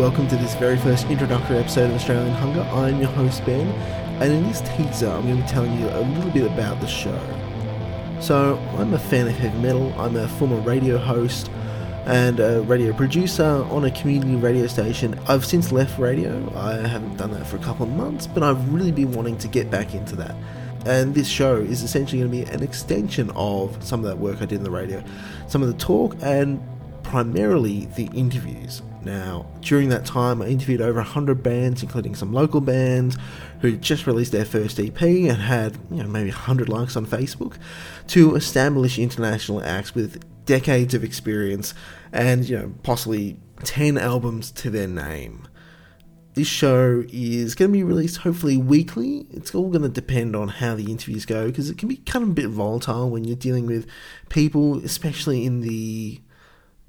welcome to this very first introductory episode of Australian Hunger. I'm your host Ben, and in this teaser, I'm going to be telling you a little bit about the show. So, I'm a fan of heavy metal, I'm a former radio host and a radio producer on a community radio station. I've since left radio, I haven't done that for a couple of months, but I've really been wanting to get back into that. And this show is essentially going to be an extension of some of that work I did in the radio, some of the talk, and primarily the interviews. Now, during that time, I interviewed over 100 bands, including some local bands who just released their first EP and had, you know, maybe 100 likes on Facebook, to established international acts with decades of experience and, you know, possibly 10 albums to their name. This show is going to be released hopefully weekly. It's all going to depend on how the interviews go because it can be kind of a bit volatile when you're dealing with people, especially in the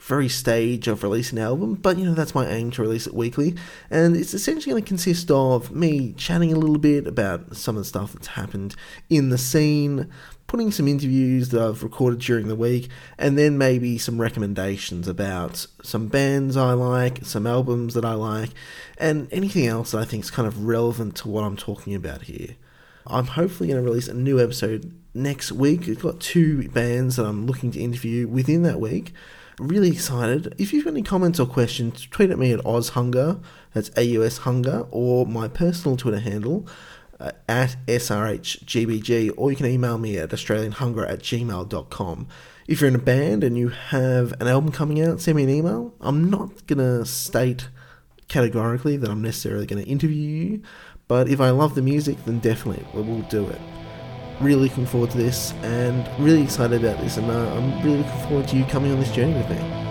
very stage of releasing an album, but you know, that's my aim to release it weekly. And it's essentially going to consist of me chatting a little bit about some of the stuff that's happened in the scene, putting some interviews that I've recorded during the week, and then maybe some recommendations about some bands I like, some albums that I like, and anything else that I think is kind of relevant to what I'm talking about here. I'm hopefully going to release a new episode next week. I've got two bands that I'm looking to interview within that week really excited. If you've got any comments or questions, tweet at me at AusHunger, that's AUS Hunger, or my personal Twitter handle uh, at SRHGBG, or you can email me at AustralianHunger at gmail.com. If you're in a band and you have an album coming out, send me an email. I'm not going to state categorically that I'm necessarily going to interview you, but if I love the music, then definitely we'll do it really looking forward to this and really excited about this, and uh, I'm really looking forward to you coming on this journey with me.